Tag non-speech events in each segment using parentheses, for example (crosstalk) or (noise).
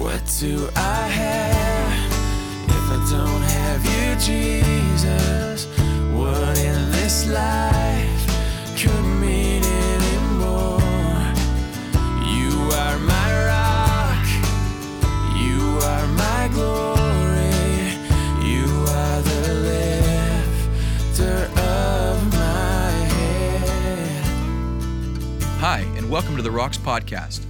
What do I have if I don't have you, Jesus? What in this life could mean anymore? You are my rock, you are my glory, you are the lifter of my head. Hi, and welcome to the Rocks Podcast.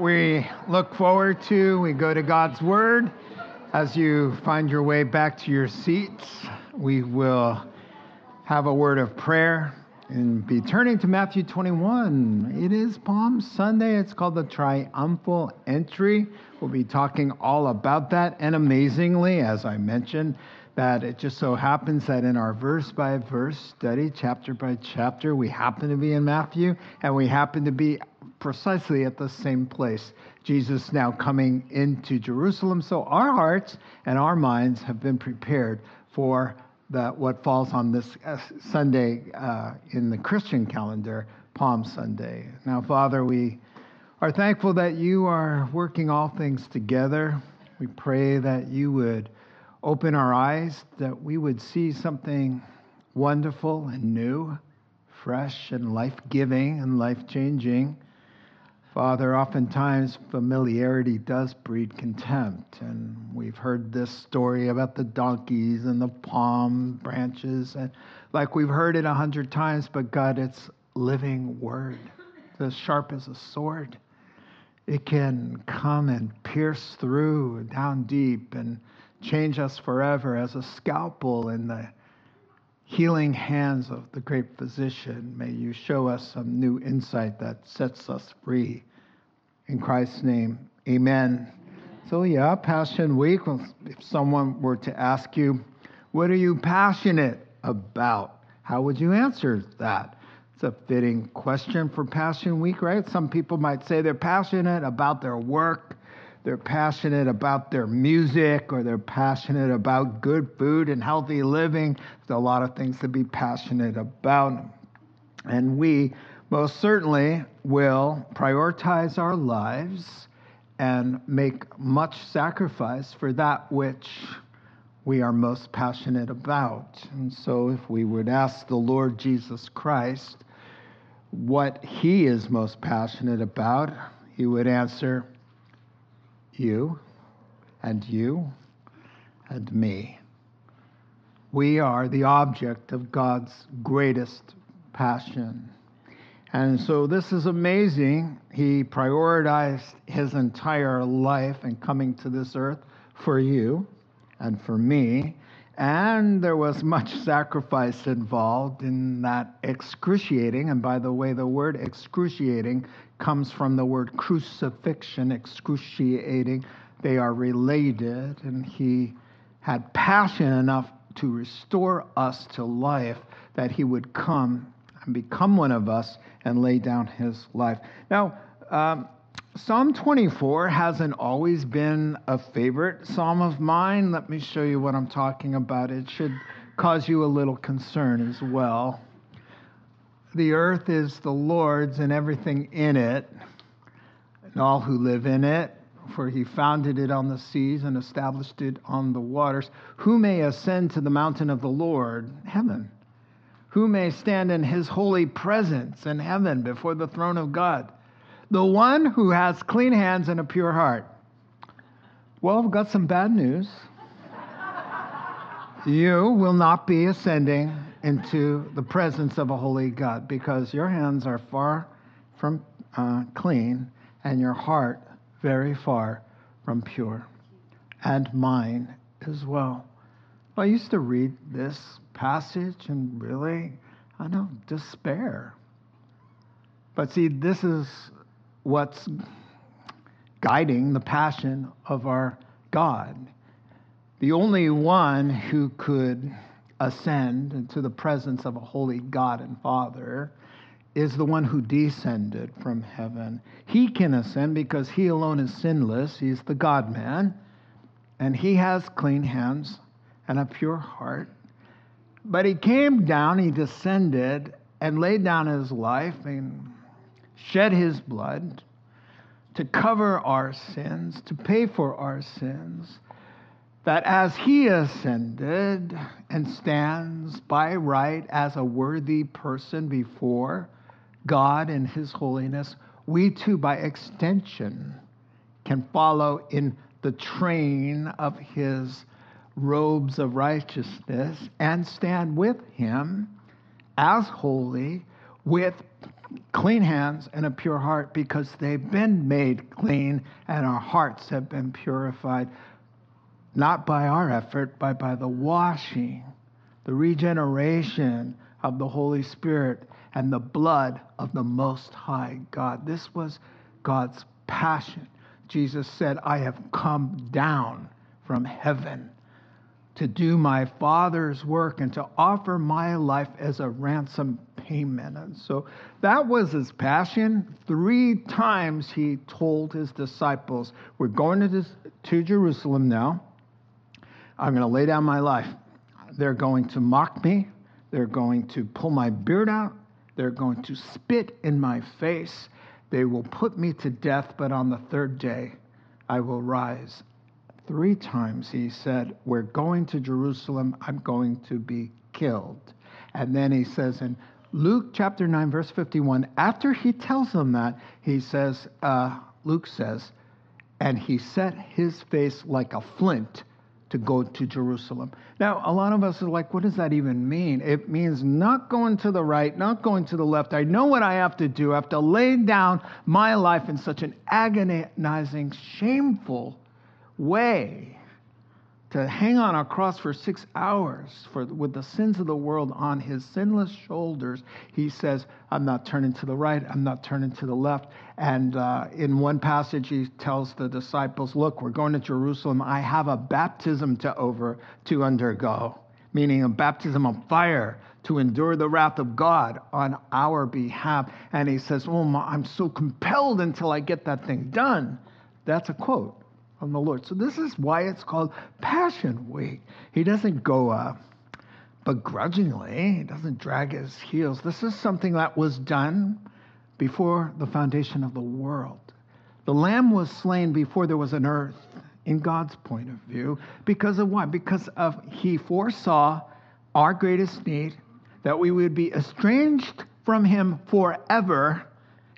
we look forward to. We go to God's Word. As you find your way back to your seats, we will have a word of prayer and be turning to Matthew 21. It is Palm Sunday. It's called the Triumphal Entry. We'll be talking all about that. And amazingly, as I mentioned, that it just so happens that in our verse by verse study, chapter by chapter, we happen to be in Matthew and we happen to be precisely at the same place. Jesus now coming into Jerusalem. So our hearts and our minds have been prepared for the, what falls on this uh, Sunday uh, in the Christian calendar, Palm Sunday. Now, Father, we are thankful that you are working all things together. We pray that you would open our eyes, that we would see something wonderful and new, fresh and life giving and life changing. Father, oftentimes familiarity does breed contempt, and we've heard this story about the donkeys and the palm branches, and like we've heard it a hundred times, but God, it's living word, It's as sharp as a sword. It can come and pierce through down deep and change us forever as a scalpel in the healing hands of the great physician. May you show us some new insight that sets us free. In Christ's name, amen. So, yeah, Passion Week. If someone were to ask you, what are you passionate about? How would you answer that? It's a fitting question for Passion Week, right? Some people might say they're passionate about their work, they're passionate about their music, or they're passionate about good food and healthy living. There's a lot of things to be passionate about. And we most certainly will prioritize our lives and make much sacrifice for that which we are most passionate about. And so, if we would ask the Lord Jesus Christ what he is most passionate about, he would answer, You and you and me. We are the object of God's greatest passion. And so this is amazing. He prioritized his entire life and coming to this earth for you and for me. And there was much (laughs) sacrifice involved in that excruciating. And by the way, the word excruciating comes from the word crucifixion, excruciating. They are related. And he had passion enough to restore us to life that he would come and become one of us and lay down his life. Now, um, Psalm 24 hasn't always been a favorite psalm of mine. Let me show you what I'm talking about. It should cause you a little concern as well. The earth is the Lord's and everything in it, and all who live in it, for he founded it on the seas and established it on the waters. Who may ascend to the mountain of the Lord? Heaven. Who may stand in his holy presence in heaven before the throne of God? The one who has clean hands and a pure heart. Well, I've got some bad news. you will not be ascending into the presence of a holy God because your hands are far from uh, clean and your heart very far from pure, and mine as well. I used to read this passage and really, I know, despair. But see, this is what's guiding the passion of our God. The only one who could ascend into the presence of a holy God and Father is the one who descended from heaven. He can ascend because he alone is sinless. He's the God man, and he has clean hands and a pure heart. But he came down, he descended, and laid down his life and shed his blood to cover our sins, to pay for our sins that as he ascended and stands by right as a worthy person before God in his holiness, we too, by extension, can follow in the train of his robes of righteousness and stand with him as holy with clean hands and a pure heart because they've been made clean and our hearts have been purified not by our effort, but by the washing, the regeneration of the Holy Spirit and the blood of the Most High God. This was God's passion. Jesus said, I have come down from heaven to do my Father's work and to offer my life as a ransom payment. And so that was his passion. Three times he told his disciples, We're going to, this, to Jerusalem now. I'm going to lay down my life. They're going to mock me. They're going to pull my beard out. They're going to spit in my face. They will put me to death, but on the third day I will rise. Three times he said, We're going to Jerusalem. I'm going to be killed. And then he says in Luke chapter 9, verse 51, after he tells them that, he says, uh, Luke says, and he set his face like a flint to go to Jerusalem. Now, a lot of us are like, what does that even mean? It means not going to the right, not going to the left. I know what I have to do. I have to lay down my life in such an agonizing, shameful way to hang on a cross for six hours for, with the sins of the world on his sinless shoulders, he says, I'm not turning to the right, I'm not turning to the left. And uh, in one passage, he tells the disciples, Look, we're going to Jerusalem. I have a baptism to over to undergo, meaning a baptism of fire to endure the wrath of God on our behalf. And he says, Oh, I'm so compelled until I get that thing done. That's a quote from the Lord. So this is why it's called Passion Week. He doesn't go uh, begrudgingly, he doesn't drag his heels. This is something that was done before the foundation of the world. The lamb was slain before there was an earth in God's point of view. Because of what? Because of he foresaw our greatest need, that we would be estranged from him forever.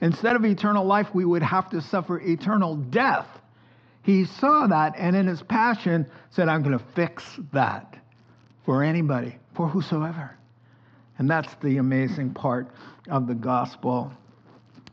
Instead of eternal life, we would have to suffer eternal death. He saw that and in his passion said, I'm going to fix that for anybody, for whosoever. And that's the amazing part of the gospel.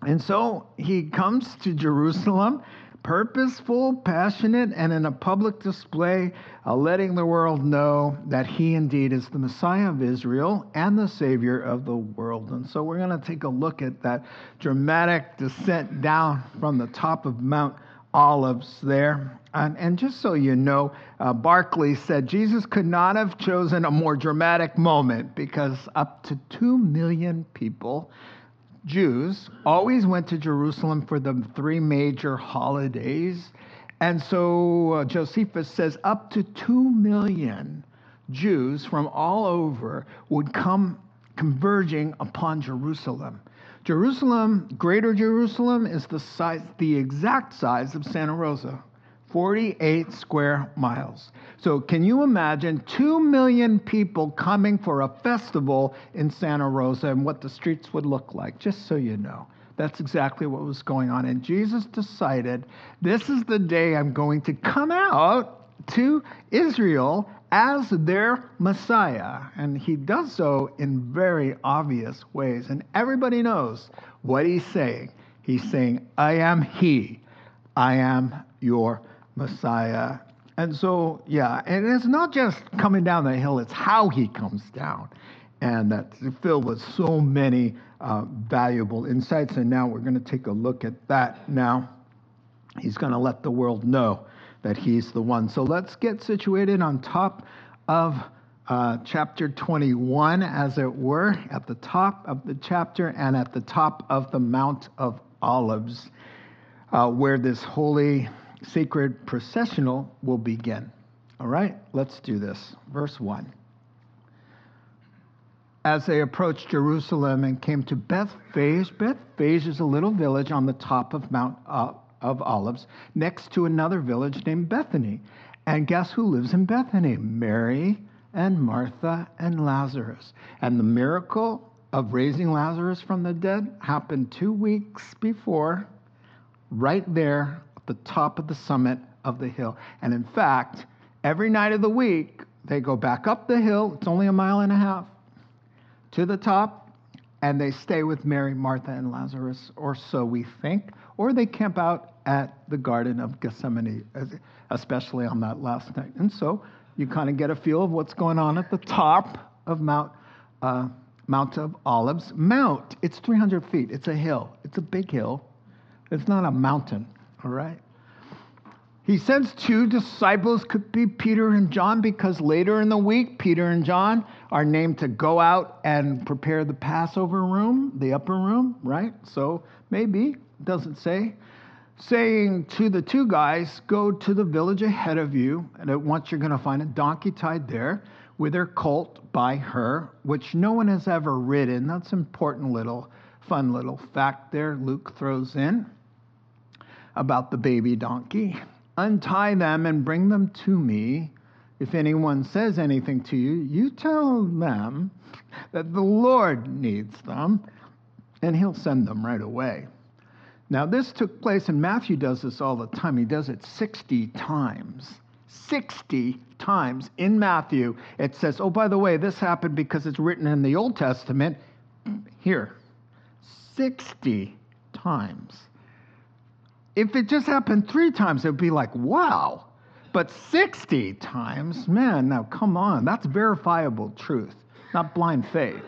And so he comes to Jerusalem, purposeful, passionate, and in a public display, uh, letting the world know that he indeed is the Messiah of Israel and the Savior of the world. And so we're going to take a look at that dramatic descent down from the top of Mount olives there. And, and just so you know, uh, Barclay said Jesus could not have chosen a more dramatic moment because up to 2 million people, Jews, always went to Jerusalem for the three major holidays. And so uh, Josephus says up to 2 million Jews from all over would come converging upon Jerusalem. Jerusalem, Greater Jerusalem, is the size, the exact size of Santa Rosa, 48 square miles. So, can you imagine 2 million people coming for a festival in Santa Rosa and what the streets would look like? Just so you know. That's exactly what was going on. And Jesus decided this is the day I'm going to come out to Israel as their Messiah. And he does so in very obvious ways. And everybody knows what he's saying. He's saying, I am he, I am your Messiah. And so, yeah, and it's not just coming down the hill, it's how he comes down. And that's filled with so many uh, valuable insights. And now we're going to take a look at that now. He's going to let the world know that he's the one. So let's get situated on top of uh, chapter 21, as it were, at the top of the chapter and at the top of the Mount of Olives, uh, where this holy, sacred processional will begin. All right, let's do this. Verse 1 as they approached Jerusalem and came to Bethphage. Bethphage is a little village on the top of Mount uh, of Olives, next to another village named Bethany. And guess who lives in Bethany? Mary and Martha and Lazarus. And the miracle of raising Lazarus from the dead happened two weeks before, right there at the top of the summit of the hill. And in fact, every night of the week, they go back up the hill. It's only a mile and a half to the top, and they stay with Mary, Martha, and Lazarus, or so we think, or they camp out at the Garden of Gethsemane, especially on that last night. And so you kind of get a feel of what's going on at the top of Mount, uh, Mount of Olives. Mount, it's 300 feet, it's a hill, it's a big hill, it's not a mountain, all right? He sends two disciples, could be Peter and John, because later in the week, Peter and John are named to go out and prepare the Passover room, the upper room, right? So maybe, doesn't say. Saying to the two guys, go to the village ahead of you, and at once you're going to find a donkey tied there with her colt by her, which no one has ever ridden. That's an important little, fun little fact there Luke throws in about the baby donkey. Untie them and bring them to me. If anyone says anything to you, you tell them that the Lord needs them, and he'll send them right away. Now, this took place, and Matthew does this all the time. He does it 60 times. 60 times in Matthew, it says, oh, by the way, this happened because it's written in the Old Testament. Here, 60 times. If it just happened three times, it would be like, wow. But 60 times, man, now come on. That's verifiable truth, not blind faith.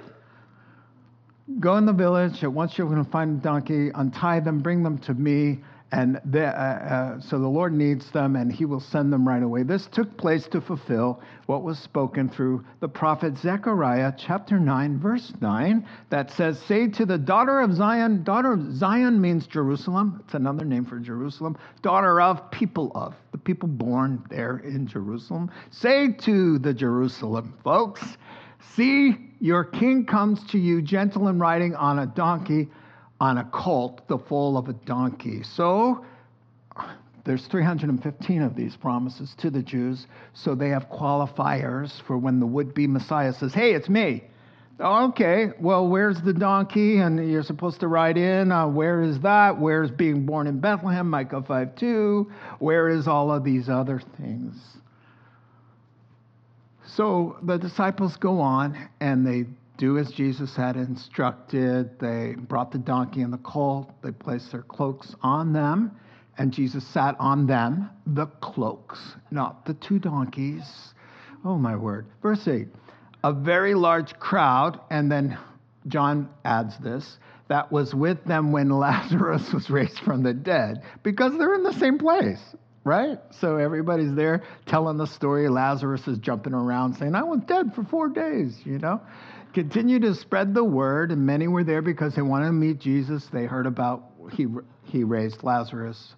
Go in the village. And once you're going to find a donkey, untie them, bring them to me. And they, uh, uh, so the Lord needs them, and He will send them right away. This took place to fulfill what was spoken through the prophet Zechariah, chapter 9, verse 9, that says, Say to the daughter of Zion, daughter of Zion means Jerusalem. It's another name for Jerusalem. Daughter of, people of, the people born there in Jerusalem. Say to the Jerusalem folks, See, your king comes to you gentle and riding on a donkey on a colt, the foal of a donkey. So there's 315 of these promises to the Jews, so they have qualifiers for when the would-be Messiah says, "Hey, it's me." Okay, well, where's the donkey? And you're supposed to ride in. Uh, where is that? Where's being born in Bethlehem? Micah 5 2. Where is all of these other things? So the disciples go on and they do as Jesus had instructed. They brought the donkey and the colt, they placed their cloaks on them, and Jesus sat on them, the cloaks, not the two donkeys. Oh, my word. Verse 8 A very large crowd, and then John adds this, that was with them when Lazarus (laughs) was raised from the dead, because they're in the same place right? So everybody's there telling the story. Lazarus is jumping around saying, I was dead for four days, you know? Continue to spread the word, and many were there because they wanted to meet Jesus. They heard about he, he raised Lazarus.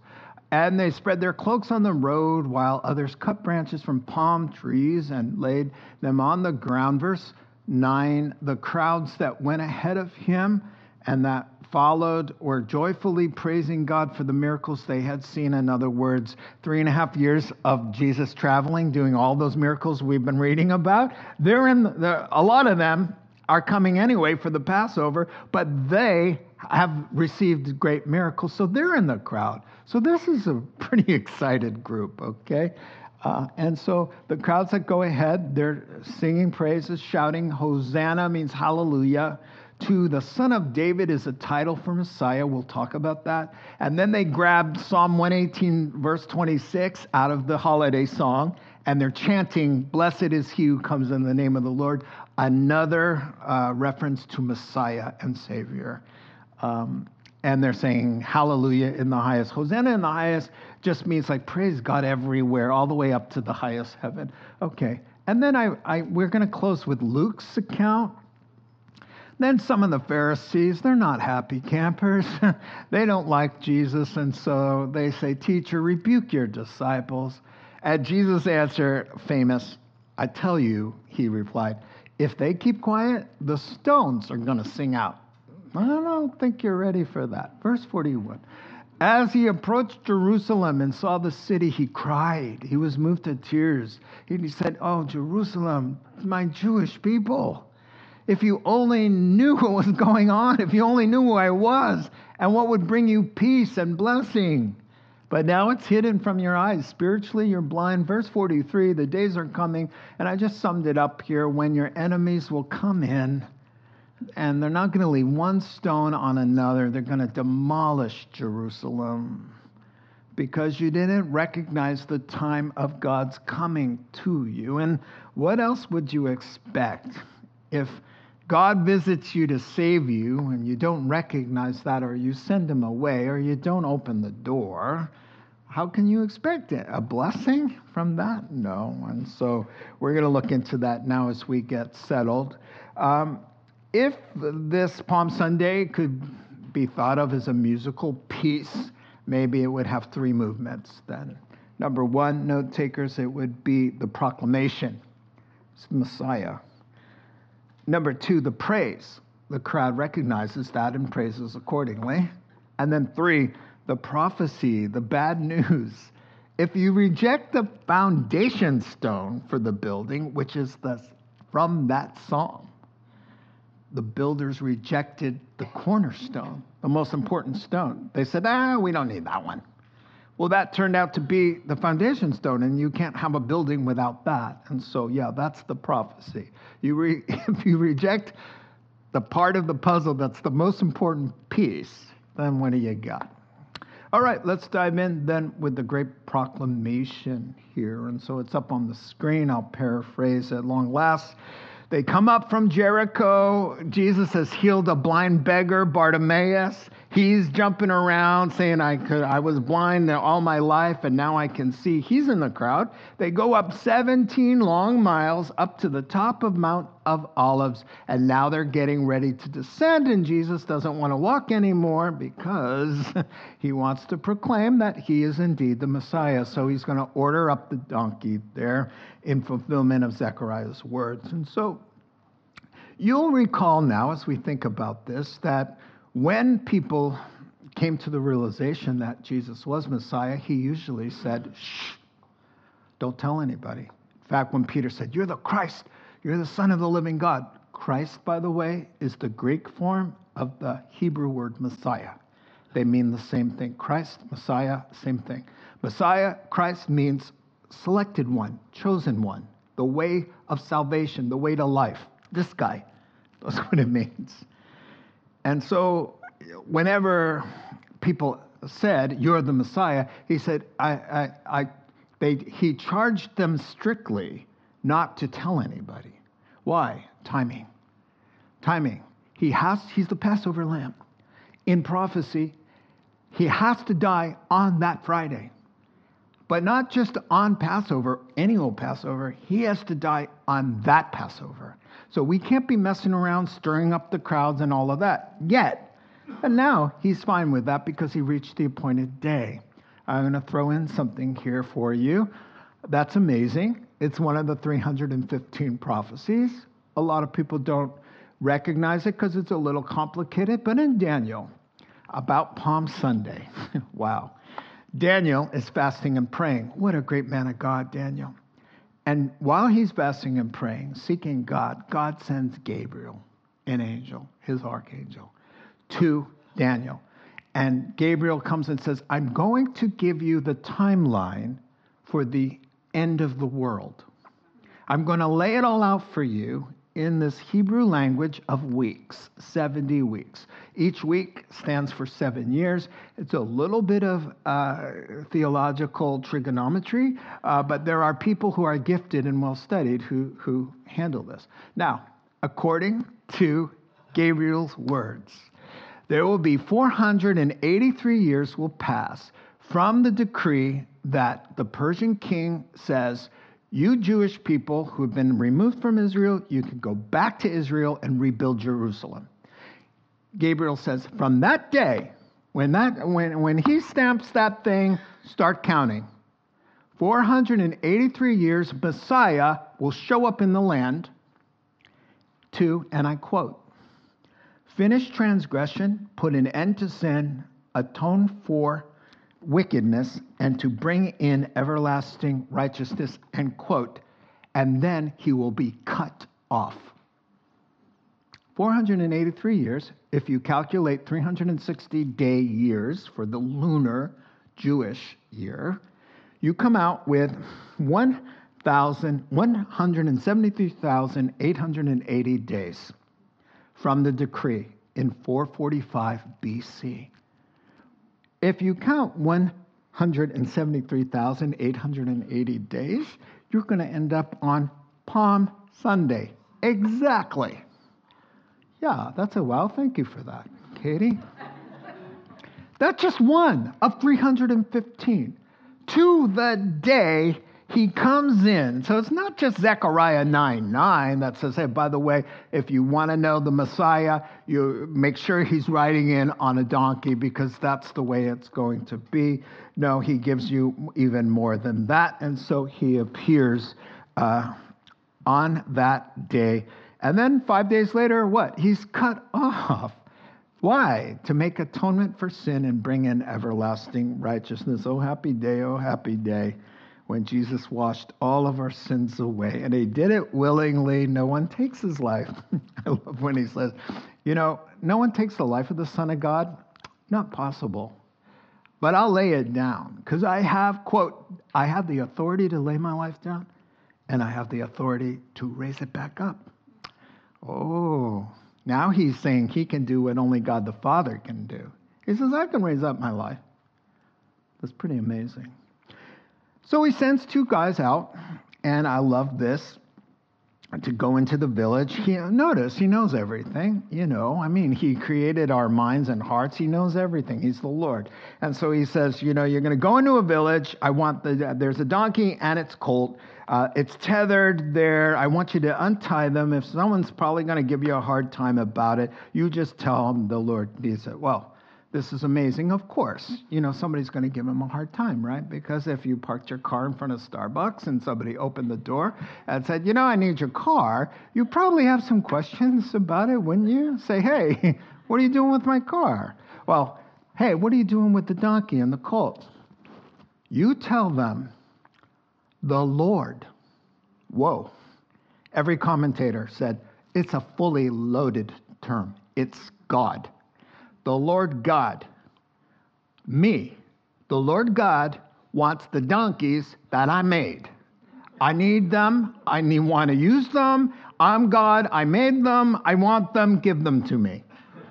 And they spread their cloaks on the road, while others cut branches from palm trees and laid them on the ground. Verse 9 The crowds that went ahead of him and that followed were joyfully praising God for the miracles they had seen. In other words, three and a half years of Jesus traveling, doing all those miracles we've been reading about. They're in the, a lot of them are coming anyway for the Passover, but they have received great miracles, so they're in the crowd. So this is a (laughs) pretty excited group, okay? Uh, and so the crowds that go ahead, they're singing praises, shouting, Hosanna means hallelujah to the Son of David is a title for Messiah. We'll talk about that. And then they grab Psalm 118, verse 26, out of the holiday song, and they're chanting, Blessed is he who comes in the name of the Lord. Another uh, reference to Messiah and Savior. Um, and they're saying hallelujah in the highest. Hosanna in the highest just means like praise God everywhere, all the way up to the highest heaven. Okay. And then I, I we're going to close with Luke's account. Then some of the Pharisees, they're not happy campers. (laughs) they don't like Jesus, and so they say, Teacher, rebuke your disciples. And Jesus answered, famous, I tell you, he replied, if they keep quiet, the stones are going to sing out. I don't think you're ready for that. Verse 41. As he approached Jerusalem and saw the city, he cried. He was moved to tears. He said, Oh, Jerusalem, my Jewish people, if you only knew what was going on, if you only knew who I was and what would bring you peace and blessing. But now it's hidden from your eyes. Spiritually, you're blind. Verse 43 the days are coming, and I just summed it up here when your enemies will come in and they're not going to leave one stone on another. They're going to demolish Jerusalem because you didn't recognize the time of God's coming to you. And what else would you expect if God visits you to save you and you don't recognize that, or you send him away, or you don't open the door? How can you expect it? A blessing from that? No. And so we're going to look into that now as we get settled. Um, if this Palm Sunday could be thought of as a musical piece, maybe it would have three movements then. Number one, note takers, it would be the proclamation, it's Messiah. Number two, the praise. The crowd recognizes that and praises accordingly. And then three, the prophecy, the bad (laughs) news. If you reject the foundation stone for the building, which is the, from that song, the builders rejected the cornerstone, the most important stone. They said, ah, we don't need that one. Well, that turned out to be the foundation stone, and you can't have a building without that. And so, yeah, that's the prophecy. You re- (laughs) if you reject the part of the puzzle that's the most important piece, then what do you got? All right, let's dive in then with the great proclamation here. And so it's up on the screen. I'll paraphrase at long last. They come up from Jericho. Jesus has healed a blind beggar, Bartimaeus. He's jumping around saying, I, could, I was blind all my life and now I can see. He's in the crowd. They go up 17 long miles up to the top of Mount of Olives, and now they're getting ready to descend. And Jesus doesn't want to walk anymore because (laughs) he wants to proclaim that he is indeed the Messiah. So he's going to order up the donkey there in fulfillment of Zechariah's words. And so you'll recall now, as we think about this, that when people came to the realization that Jesus was Messiah, he usually said, Shh, don't tell anybody. In fact, when Peter said, You're the Christ, you're the Son of the living God, Christ, by the way, is the Greek form of the Hebrew word Messiah. They mean the same thing. Christ, Messiah, same thing. Messiah, Christ means selected one, chosen one, the way of salvation, the way to life. This guy. (laughs) That's what it means. And so, whenever people said, You're the Messiah, he said, I, I, I, they, He charged them strictly not to tell anybody. Why? Timing. Timing. He has, he's the Passover lamb. In prophecy, he has to die on that Friday. But not just on Passover, any old Passover, he has to die on that Passover. So we can't be messing around, stirring up the crowds and all of that yet. And now he's fine with that because he reached the appointed day. I'm going to throw in something here for you. That's amazing. It's one of the 315 prophecies. A lot of people don't recognize it because it's a little complicated, but in Daniel, about Palm Sunday, (laughs) wow, Daniel is fasting and praying. What a great man of God, Daniel. And while he's fasting and praying, seeking God, God sends Gabriel, an angel, his archangel, to Daniel. And Gabriel comes and says, I'm going to give you the timeline for the end of the world. I'm going to lay it all out for you in this Hebrew language of weeks, 70 weeks. Each week stands for seven years. It's a little bit of uh, theological trigonometry, uh, but there are people who are gifted and well studied who, who handle this. Now, according to Gabriel's words, There will be 483 years will pass from the decree that the Persian king says, You Jewish people who have been removed from Israel, you can go back to Israel and rebuild Jerusalem. Gabriel says, From that day, when, that, when, when he stamps that thing, start counting. 483 years, Messiah will show up in the land to, and I quote, finish transgression, put an end to sin, atone for wickedness, and to bring in everlasting righteousness, end quote. And then he will be cut off. 483 years, if you calculate 360 day years for the lunar Jewish year, you come out with 173,880 days from the decree in 445 BC. If you count 173,880 days, you're going to end up on Palm Sunday. Exactly. Yeah, that's a wow. Thank you for that, Katie. That's just one of 315 to the day he comes in. So it's not just Zechariah 9 9 that says, hey, by the way, if you want to know the Messiah, you make sure he's riding in on a donkey because that's the way it's going to be. No, he gives you even more than that. And so he appears uh, on that day. And then five days later, what? He's cut (laughs) off. Why? To make atonement for sin and bring in everlasting righteousness. Oh, happy day, oh, happy day when Jesus washed all of our sins away. And he did it willingly. No one takes his life. (laughs) I love when he says, You know, no one takes the life of the Son of God. Not possible. But I'll lay it down because I have, quote, I have the authority to lay my life down and I have the authority to raise it back up. Oh, now he's saying he can do what only God the Father can do. He says, I can raise up my life. That's pretty amazing. So he sends two guys out, and I love this to go into the village. He, notice he knows everything, you know. I mean, he created our minds and hearts. He knows everything. He's the Lord. And so he says, you know, you're going to go into a village. I want the there's a donkey and its colt. Uh, it's tethered there. I want you to untie them. If someone's probably going to give you a hard time about it, you just tell them the Lord. He said, well, this is amazing. Of course, you know, somebody's going to give him a hard time, right? Because if you parked your car in front of Starbucks and somebody opened the door and said, you know, I need your car, you probably have some questions about it, wouldn't you? Say, hey, (laughs) what are you doing with my car? Well, hey, what are you doing with the donkey and the colt? You tell them, the Lord. Whoa. Every commentator said, it's a fully loaded term. It's God the Lord God, me, the Lord God wants the donkeys that I made. I need them. I need, want to use them. I'm God. I made them. I want them. Give them to me.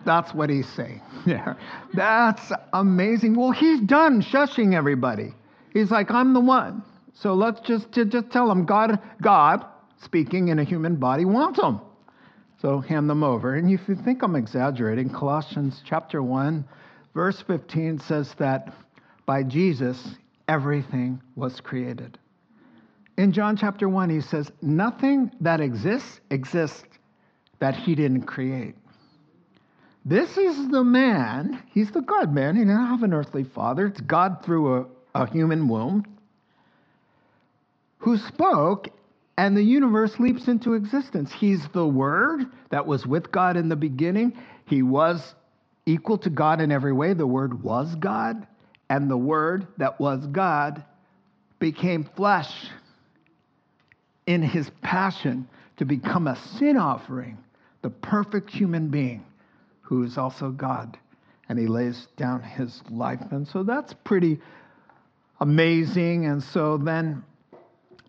That's what he's saying. (laughs) Yeah. That's amazing. Well, he's done shushing everybody. He's like, I'm the one. So let's just, just tell him God, God, speaking in a human body, wants them. So hand them over. And if you think I'm exaggerating, Colossians chapter 1, verse 15 says that by Jesus, everything was created. In John chapter 1, he says, Nothing that exists exists that he didn't create. This is the man, he's the God man. He didn't have an earthly father. It's God through a, a human womb who spoke and the universe leaps into existence. He's the Word that was with God in the beginning. He was equal to God in every way. The Word was God, and the Word that was God became flesh in his passion to become a sin offering, the perfect human being who is also God. And he lays down his life. And so that's pretty amazing. And so then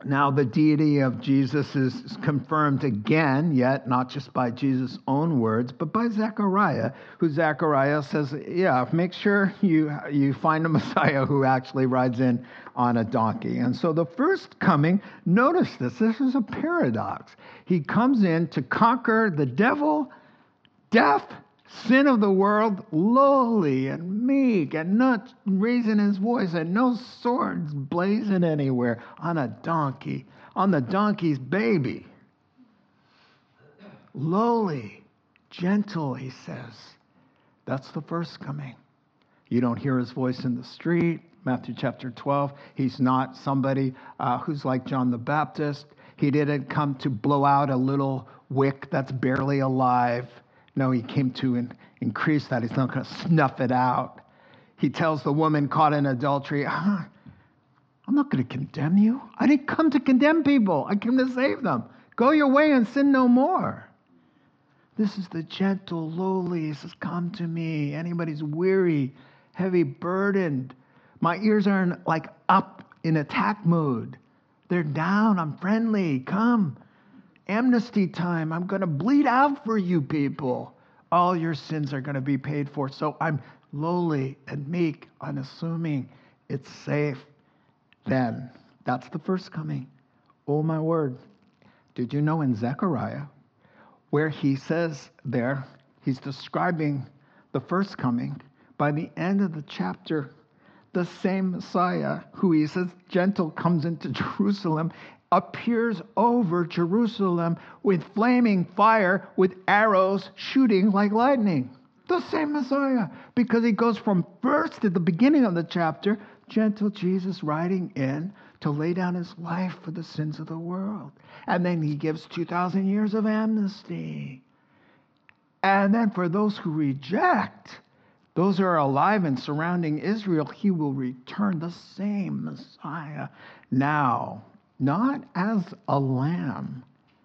now, the deity of Jesus is confirmed again, yet not just by Jesus' own words, but by Zechariah, who Zechariah says, Yeah, make sure you, you find a (laughs) Messiah who actually rides in on a donkey. And so the first coming, notice this, this is a paradox. He comes in to conquer the devil, death, sin of the world, lowly and meek, and not raising his voice, and no swords blazing anywhere, on a donkey, on the donkey's baby. Lowly, gentle, he says. That's the first coming. You don't hear his voice in the street. Matthew chapter 12. He's not somebody uh, who's like John the Baptist. He didn't come to blow out a little wick that's barely alive. No, he came to in, increase that. He's not going to snuff it out. He tells the woman caught in adultery, I'm not going to condemn you. I didn't come to condemn people, I came to save them. Go your way and sin no more. This is the gentle, lowly. He says, Come to me. Anybody's weary, heavy burdened. My ears aren't like up in attack mode. They're down. I'm friendly. Come. Amnesty time. I'm going to bleed out for you people. All your sins are going to be paid for. So I'm lowly and meek, unassuming. It's safe. Then, that's the first coming. Oh, my word. Did you know in Zechariah, where he says there, he's describing the first coming. By the end of the chapter, the same Messiah, who he says gentle, comes into (laughs) Jerusalem, appears over Jerusalem with flaming fire, with arrows shooting like lightning. The same Messiah, because he goes from first at the beginning of the chapter, gentle Jesus riding in to lay down his life for the sins of the world. And then he gives 2,000 years of amnesty. And then for those who reject, those who are alive and surrounding Israel, he will return the same Messiah now, not as a lamb,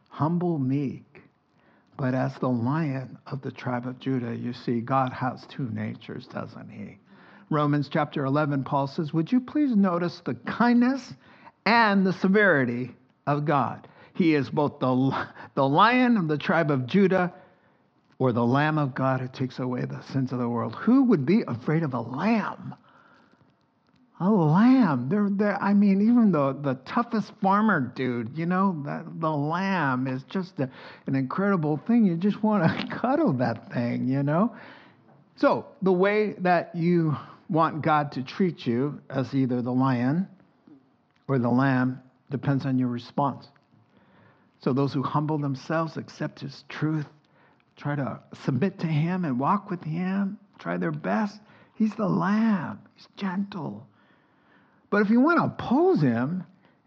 humble, meek, but as the lion of the tribe of Judah. You see, God has two natures, doesn't he? Romans chapter 11, Paul says, Would you please notice the kindness and the severity of God? He is both the, the lion of the tribe of Judah or the Lamb of God who takes away the sins of the world. Who would be afraid of a lamb? A lamb. They're, they're, I mean, even the, the toughest farmer dude, you know, that, the lamb is just a, an incredible thing. You just want to (laughs) cuddle that thing, you know? So, the way that you want God to treat you as either the lion or the lamb depends on your response. So, those who humble themselves, accept his truth, try to submit to him and walk with him, try their best, he's the lamb, he's gentle. But if you want to oppose him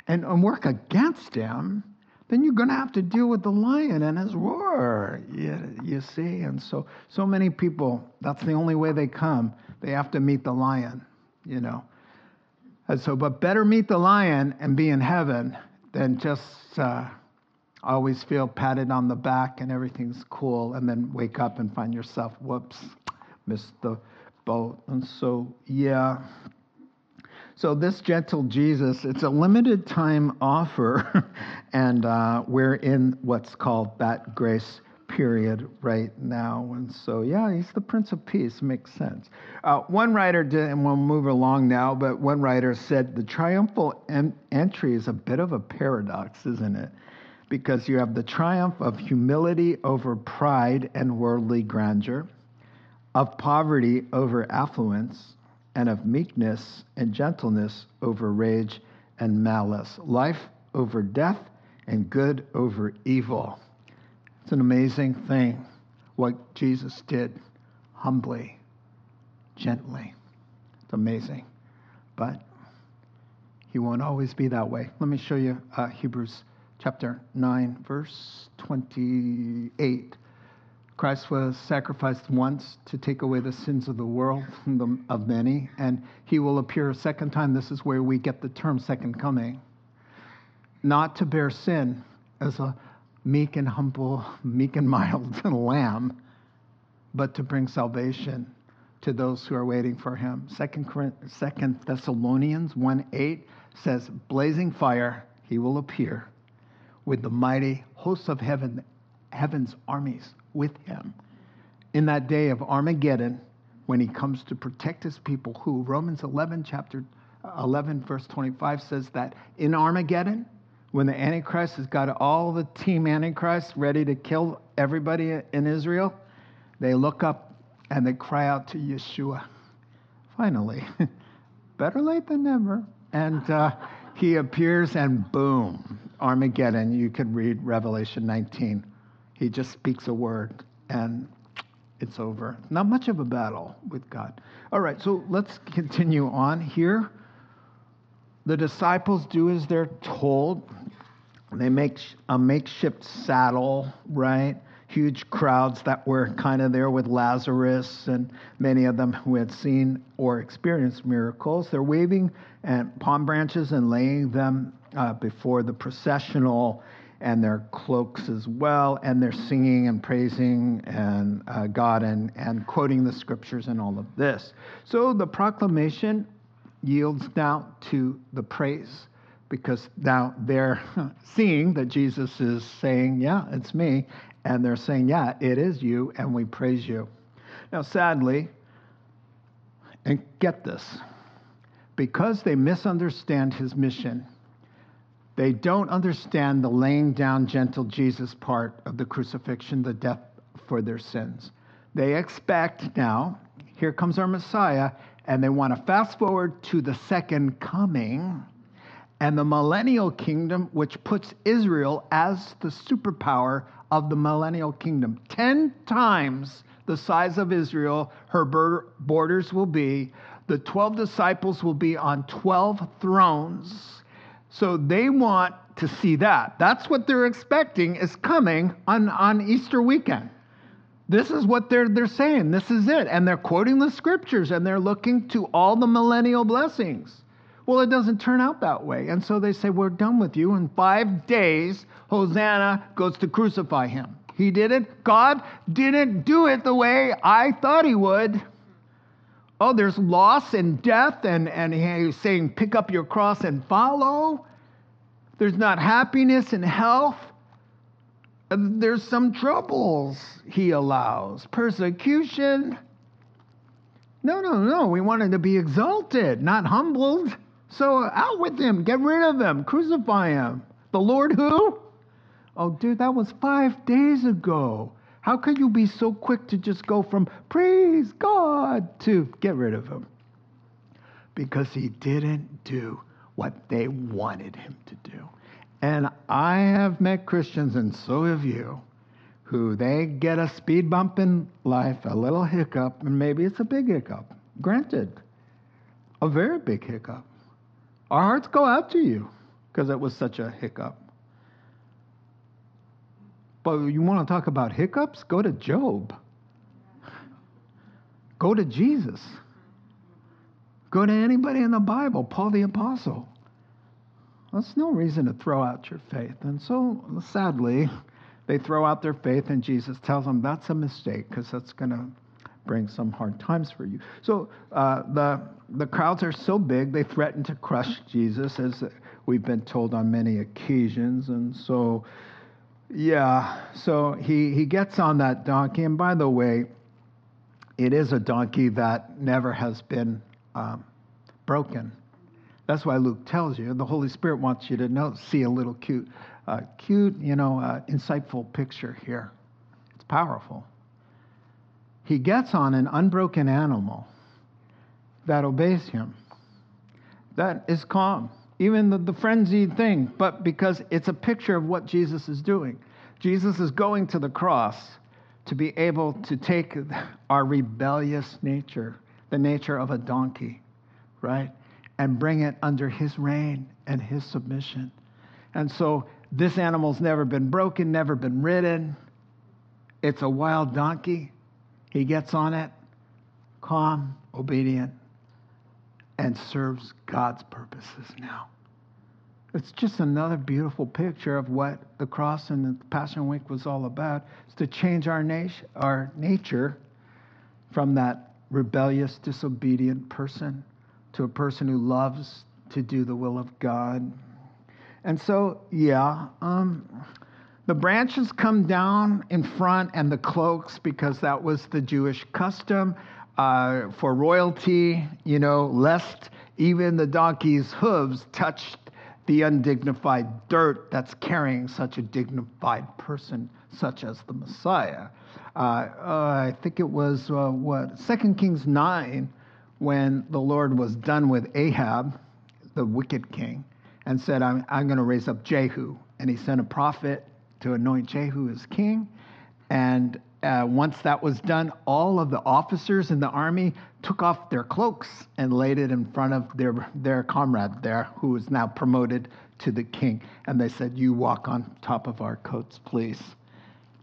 and, and work against him, then you're going to have to deal with the lion and his roar. You, you see? And so, so many people, that's the only way they come. They have to meet the lion, you know. And so, but better meet the lion and be in heaven than just uh, always feel patted on the back and everything's cool, and then wake up and find yourself, whoops, missed the boat. And so, yeah. So, this gentle Jesus, it's a limited time offer, (laughs) and uh, we're in what's called that grace period right now. And so, yeah, he's the Prince of Peace. Makes sense. Uh, one writer did, and we'll move along now, but one writer said the triumphal en- entry is a bit of a paradox, isn't it? Because you have the triumph of humility over pride and worldly grandeur, of poverty over affluence, and of meekness and gentleness over rage and malice, life over death, and good over evil. It's an amazing thing what Jesus did humbly, gently. It's amazing. But he won't always be that way. Let me show you uh, Hebrews chapter 9, verse 28. Christ was sacrificed once to take away the sins of the world, of many, and he will appear a second time. This is where we get the term second coming. Not to bear sin as a meek and humble, meek and (laughs) mild lamb, but to bring salvation to those who are waiting for him. Second, Second Thessalonians 1 8 says, Blazing fire, he will appear with the mighty hosts of heaven, heaven's armies with him. In that day of Armageddon, when he comes to protect his people, who Romans 11, chapter 11, verse 25 says that in Armageddon, when the Antichrist has got all the team Antichrist ready to kill everybody in Israel, they look up and they cry out to Yeshua. Finally, (laughs) better late than never. And uh, he appears, and boom, Armageddon. You could read Revelation 19. He just speaks a word, and it's over. Not much of a battle with God. All right, so let's (laughs) continue on here. The disciples do as they're told. They make a makeshift saddle, right? Huge crowds that were kind of there with Lazarus and many of them who had seen or experienced miracles. They're waving and palm branches and laying them uh, before the processional and their cloaks as well, and they're singing and praising and uh, God and, and quoting the scriptures and all of this. So the proclamation yields now to the praise because now they're (laughs) seeing that Jesus is saying, Yeah, it's me. And they're saying, Yeah, it is you, and we praise you. Now, sadly, and get this, because they misunderstand his mission, they don't understand the laying down gentle Jesus part of the crucifixion, the death for their sins. They expect now, here comes our Messiah, and they want to fast forward to the second coming and the millennial kingdom, which puts Israel as the superpower of the millennial kingdom. Ten times the size of Israel, her borders will be. The 12 disciples will be on 12 thrones. So they want to see that. That's what they're expecting is coming on, on Easter weekend. This is what they're, they're saying. This is it. And they're quoting the scriptures and they're looking to all the millennial blessings. Well, it doesn't turn out that way. And so they say, We're done with you. In five days, Hosanna goes to crucify him. He did it. God didn't do it the way I thought he would. Oh, there's loss and death, and, and he's saying, Pick up your cross and follow. There's not happiness and health. There's some troubles he allows, persecution. No, no, no. We wanted to be exalted, not humbled. So out with him, get rid of him, crucify him. The Lord who? Oh, dude, that was five days ago. How could you be so quick to just go from praise God to get rid of him? Because he didn't do what they wanted him to do. And I have met Christians, and so have you, who they get a speed bump in life, a little hiccup, and maybe it's a big hiccup. Granted, a very big hiccup. Our hearts go out to you because it was such a hiccup. But you want to talk about hiccups? Go to Job. Go to Jesus. Go to anybody in the Bible, Paul the Apostle. That's no reason to throw out your faith. And so, sadly, they throw out their faith, and Jesus tells them that's a mistake because that's going to bring some hard times for you. So uh, the, the crowds are so big, they threaten to crush Jesus, as we've been told on many occasions. And so, yeah, so he, he gets on that donkey. And by the way, it is a donkey that never has been um, broken. That's why Luke tells you. The Holy Spirit wants you to know, see a little cute, uh, cute, you know, uh, insightful picture here. It's powerful he gets on an unbroken animal that obeys him. That is calm, even the, the frenzied thing, but because it's a picture of what Jesus is doing. Jesus is going to the cross to be able to take (laughs) our rebellious nature, the nature of a donkey, right, and bring it under his reign and his submission. And so this animal's never been broken, never been ridden. It's a wild donkey he gets on it, calm, obedient, and serves God's purposes now. It's just another beautiful picture of what the cross and the Passion Week was all about. It's to change our, nation, our nature from that rebellious, disobedient person to a person who loves to do the will of God. And so, yeah, um, the branches come down in front and the cloaks because that was the Jewish custom uh, for royalty, you know, lest even the donkey's hooves touched the undignified dirt that's carrying such a dignified person, such as the Messiah. Uh, uh, I think it was uh, what Second Kings nine, when the Lord was done with Ahab, the wicked king, and said, "I'm, I'm going to raise up Jehu," and he sent a prophet to anoint Jehu as king, and uh, once that was done, all of the officers in the army took off their cloaks and laid it in front of their, their comrade there, who was now promoted to the king. And they said, You walk on top of our coats, please.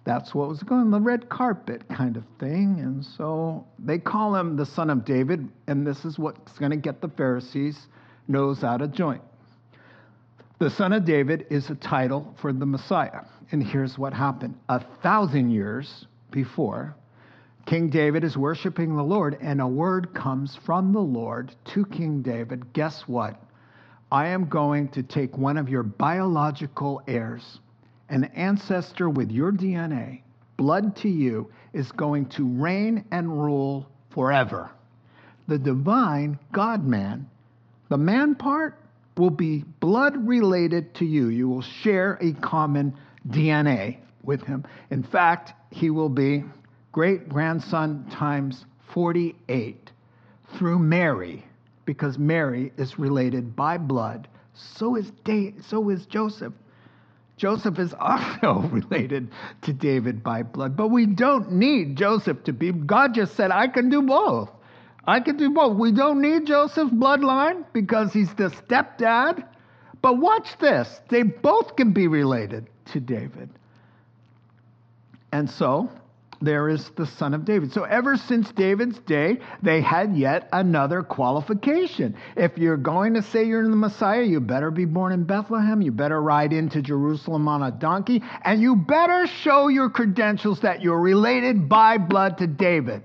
That's what was going on, the red carpet kind of thing. And so they call him the son of David, and this is what's going to get the Pharisees' nose out of joint. The son of David is a title for the Messiah. And here's what happened a thousand years before, King David is worshiping the Lord, and a word comes from the Lord to King David. Guess what? I am going to take one of your biological heirs, an ancestor with your DNA, blood to you, is going to reign and rule forever. The divine God man, the man part, will be blood related to you. You will share a common DNA with him. In fact, he will be great grandson times 48 through Mary, because Mary is related by blood. So is, da- so is Joseph. Joseph is also (laughs) related to David by blood, but we don't need Joseph to be. God just said, I can do both. I can do both. We don't need Joseph's bloodline because he's the stepdad. But watch this they both can be related to David. And so there is the son of David. So ever since David's day, they had yet another qualification. If you're going to say you're the Messiah, you better be born in Bethlehem, you better ride into Jerusalem on a donkey, and you better show your credentials that you're related by blood to David.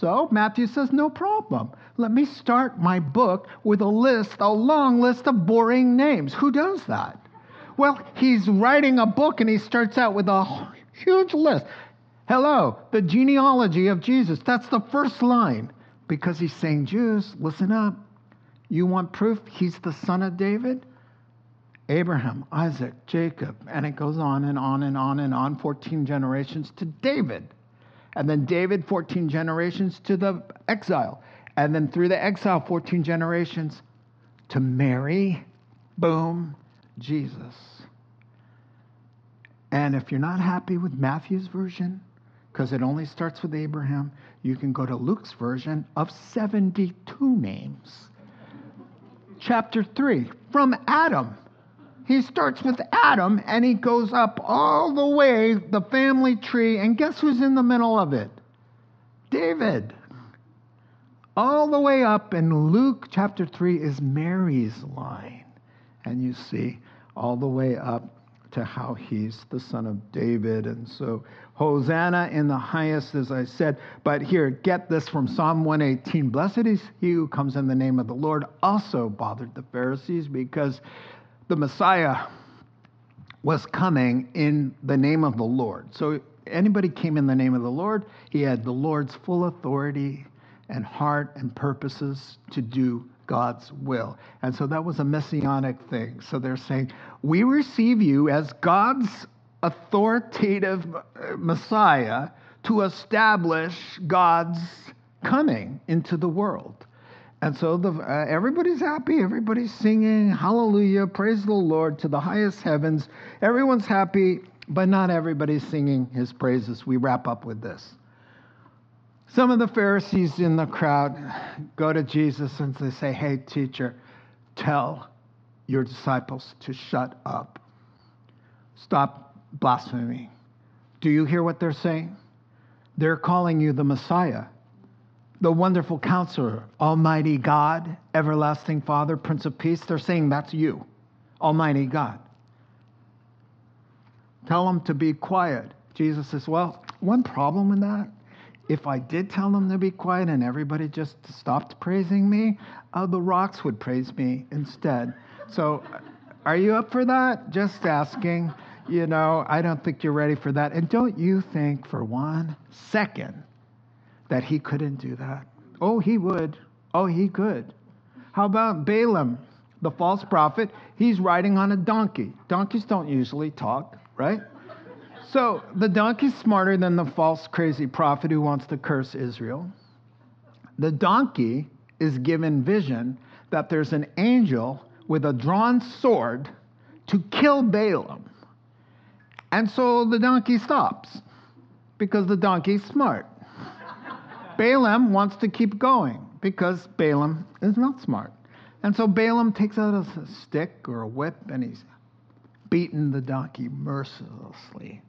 So Matthew says, no problem. Let me start my book with a list, a long list of boring names. Who does that? Well, he's writing a book and he starts out with a Huge list. Hello, the genealogy of Jesus. That's the first line because he's saying, Jews, listen up. You want proof he's the son of David? Abraham, Isaac, Jacob, and it goes on and on and on and on 14 generations to David. And then David, 14 generations to the exile. And then through the exile, 14 generations to Mary. Boom, Jesus. And if you're not happy with Matthew's version, because it only starts with Abraham, you can go to Luke's version of 72 names. Chapter 3, from Adam. He starts with Adam and he goes up all the way, the family tree, and guess who's in the middle of it? David. All the way up in Luke chapter 3 is Mary's line. And you see, all the way up to how he's the son of David. And so, Hosanna in the highest, as I said. But here, get this from Psalm 118 Blessed is he who comes in the name of the Lord, also bothered the Pharisees because the Messiah was coming in the name of the Lord. So, anybody came in the name of the Lord, he had the Lord's full authority and heart and purposes to do God's will. And so that was a messianic thing. So they're saying, We receive you as God's authoritative uh, Messiah to establish God's coming into the world. And so the, uh, everybody's happy, everybody's singing, hallelujah, praise the Lord to the highest heavens. Everyone's happy, but not everybody's singing his praises. We wrap up with this. Some of the Pharisees in the crowd go to Jesus and they say, Hey, teacher, tell your disciples to shut up. Stop blaspheming. Do you hear what they're saying? They're calling you the Messiah, the wonderful counselor, Almighty God, everlasting Father, Prince of Peace. They're saying that's you, Almighty God. Tell them to be quiet. Jesus says, Well, one problem with that if I did tell them to be quiet and everybody just stopped praising me, uh, the rocks would praise me instead. So, are you up for that? Just asking. You know, I don't think you're ready for that. And don't you think for one second that he couldn't do that? Oh, he would. Oh, he could. How about Balaam? The false prophet, he's riding on a donkey. Donkeys don't usually talk, right? So the donkey's smarter than the false crazy prophet who wants to curse Israel. The donkey is given vision that there's an angel with a drawn sword to kill Balaam. And so the donkey stops because the donkey's smart. Balaam wants to keep going because Balaam is not smart. And so Balaam takes out a stick or a whip and he's beaten the donkey mercilessly.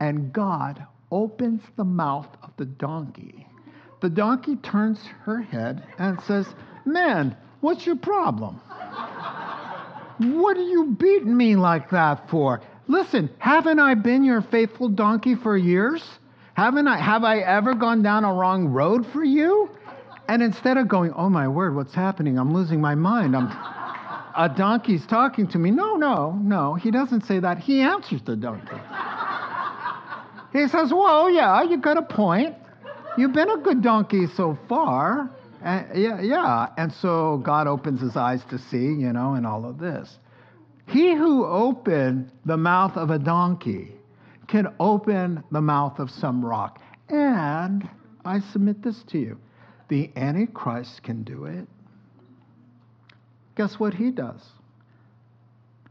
And God opens the mouth of the donkey. The donkey turns her head and says, Man, what's your problem? What are you beating me like that for? Listen, haven't I been your faithful donkey for years? Haven't I have I ever gone down a wrong road for you? And instead of going, "Oh my word, what's happening? I'm losing my mind. I'm a donkey's talking to me." No, no, no. He doesn't say that. He answers the donkey. He says, "Well, yeah, you got a point. You've been a good donkey so far." Uh, yeah, yeah. And so God opens his eyes to see, you know, and all of this. He who opened the mouth of a donkey can open the mouth of some rock. And I submit this to you the Antichrist can do it. Guess what he does?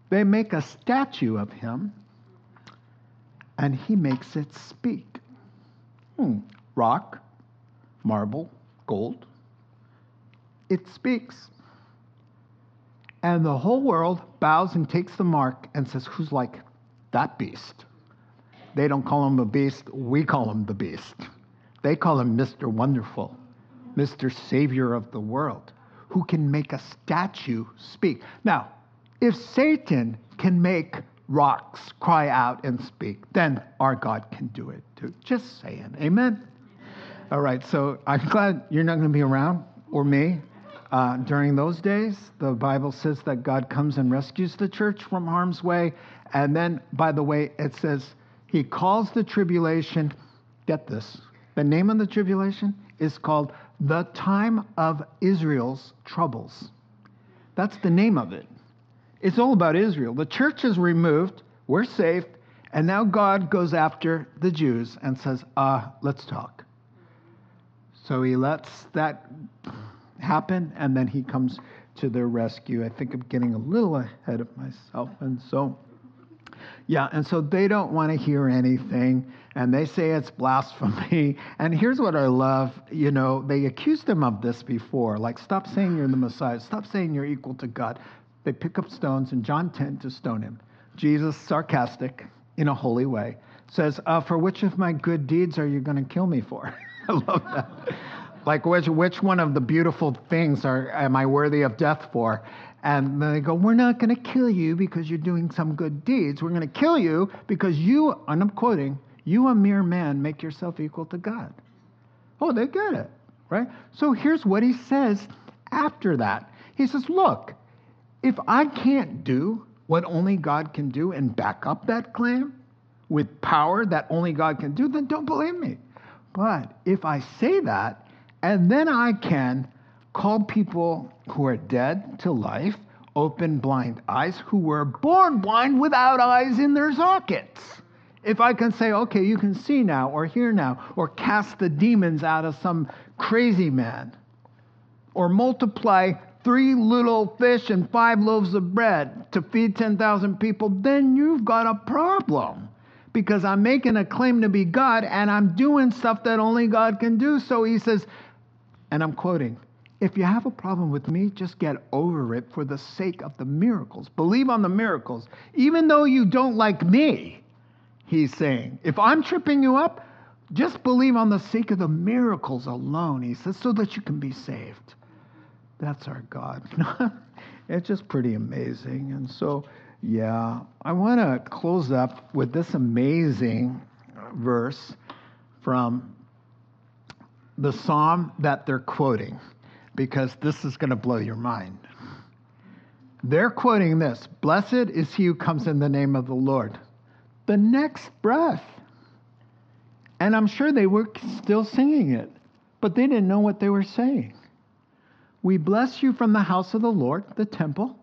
They make a statue of him and he makes it speak. Hmm. Rock, marble, gold. It speaks. And the whole world bows and takes the mark and says, Who's like that beast? They don't call him a beast, we call him the beast. They call him Mr. Wonderful, Mr. Savior of the world, who can make a statue speak. Now, if Satan can make rocks cry out and speak, then our God can do it too. Just saying. Amen. All right, so I'm glad you're not going to be around, or me, uh, during those days. The Bible says that God comes and rescues the church from harm's way. And then, by the way, it says he calls the tribulation, get this, the name of the tribulation is called the time of Israel's troubles. That's the name of it. It's all about Israel. The church is removed, we're safe, and now God goes after the Jews and says, uh, let's talk. So he lets that happen, and then he comes to their rescue. I think I'm getting a little ahead of myself. And so, yeah, and so they don't want to hear anything, and they say it's blasphemy. (laughs) And here's what I love you know, they accused him of this before like, stop saying you're the Messiah, stop saying you're equal to God. They pick up stones in John 10 to stone him. Jesus, sarcastic in a holy way, says, uh, For which of my good deeds are you going to kill me for? (laughs) I love that. Like, which, which one of the beautiful things are, am I worthy of death for? And they go, We're not going to kill you because you're doing some good deeds. We're going to kill you because you, and I'm quoting, you, a mere man, make yourself equal to God. Oh, they get it, right? So here's what he says after that He says, Look, if I can't do what only God can do and back up that claim with power that only God can do, then don't believe me. But if I say that, and then I can call people who are dead to life, open blind eyes, who were born blind without eyes in their sockets. If I can say, okay, you can see now or hear now, or cast the demons out of some crazy man, or multiply three little fish and five loaves of bread to feed 10,000 people, then you've got a problem because I'm making a claim to be God and I'm doing stuff that only God can do. So he says, and I'm quoting, if you have a problem with me, just get over it for the sake of the miracles. Believe on the miracles, even though you don't like me, he's saying. If I'm tripping you up, just believe on the sake of the miracles alone, he says, so that you can be saved. That's our God. (laughs) it's just pretty amazing. And so, yeah, I want to close up with this amazing verse from the psalm that they're quoting because this is going to blow your mind. They're quoting this Blessed is he who comes in the name of the Lord. The next breath. And I'm sure they were still singing it, but they didn't know what they were saying. We bless you from the house of the Lord, the temple.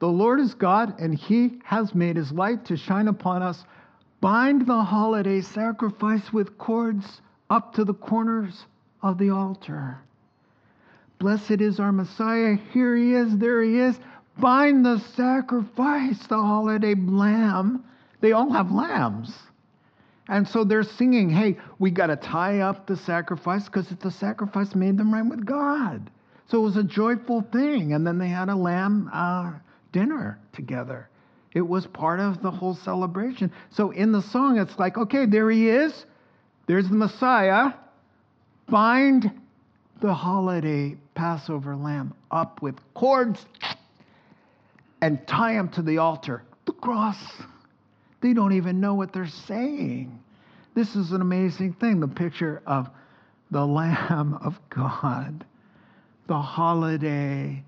The Lord is God, and he has made his light to shine upon us. Bind the holiday sacrifice with cords up to the corners of the altar. Blessed is our Messiah. Here he is, there he is. Bind the sacrifice, the holiday lamb. They all have lambs. And so they're singing, hey, we got to tie up the sacrifice because it's the sacrifice made them right with God. So it was a joyful thing. And then they had a lamb uh, dinner together. It was part of the whole celebration. So in the song, it's like, okay, there he is. There's the Messiah. Bind the holiday Passover lamb up with cords and tie him to the altar. The cross. They don't even know what they're saying. This is an amazing thing the picture of the (laughs) Lamb of God, the holiday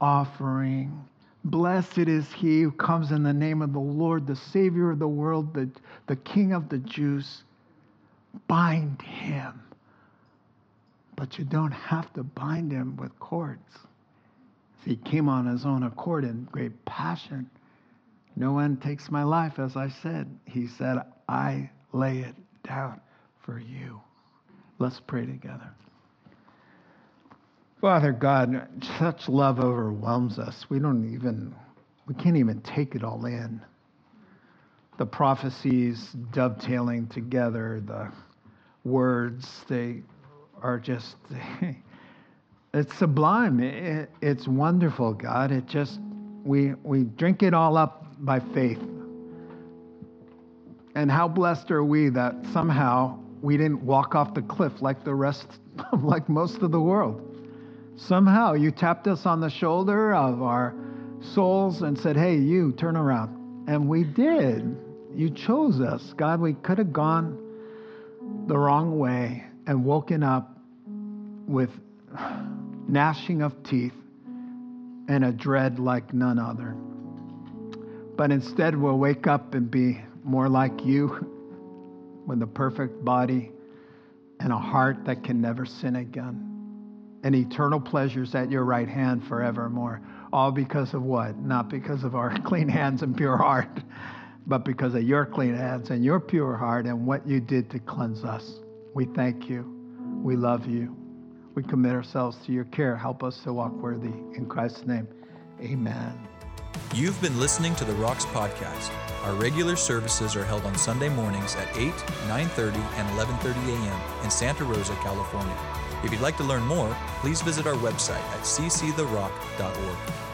offering. Blessed is he who comes in the name of the Lord, the Savior of the world, the, the King of the Jews. Bind him. But you don't have to bind him with cords. He came on his own accord in great passion. No one takes my life, as I said. He said, I lay it down for you. Let's pray together. Father God, such love overwhelms us. We don't even, we can't even take it all in. The prophecies dovetailing together, the words, they are just, (laughs) it's sublime. It, it's wonderful, God. It just, we, we drink it all up by faith. And how blessed are we that somehow we didn't walk off the cliff like the rest, (laughs) like most of the world. Somehow you tapped us on the shoulder of our souls and said, Hey, you, turn around. And we did. You chose us. God, we could have gone the wrong way and woken up with gnashing of teeth and a dread like none other. But instead, we'll wake up and be more like you (laughs) with a perfect body and a heart that can never sin again. And eternal pleasures at your right hand forevermore. All because of what? Not because of our (laughs) clean hands and pure heart, but because of your clean hands and your pure heart and what you did to cleanse us. We thank you. We love you. We commit ourselves to your care. Help us to walk worthy. In Christ's name, amen. You've been listening to the Rocks podcast. Our regular services are held on Sunday mornings at 8, 9:30, and 11:30 a.m. in Santa Rosa, California. If you'd like to learn more, please visit our website at cctherock.org.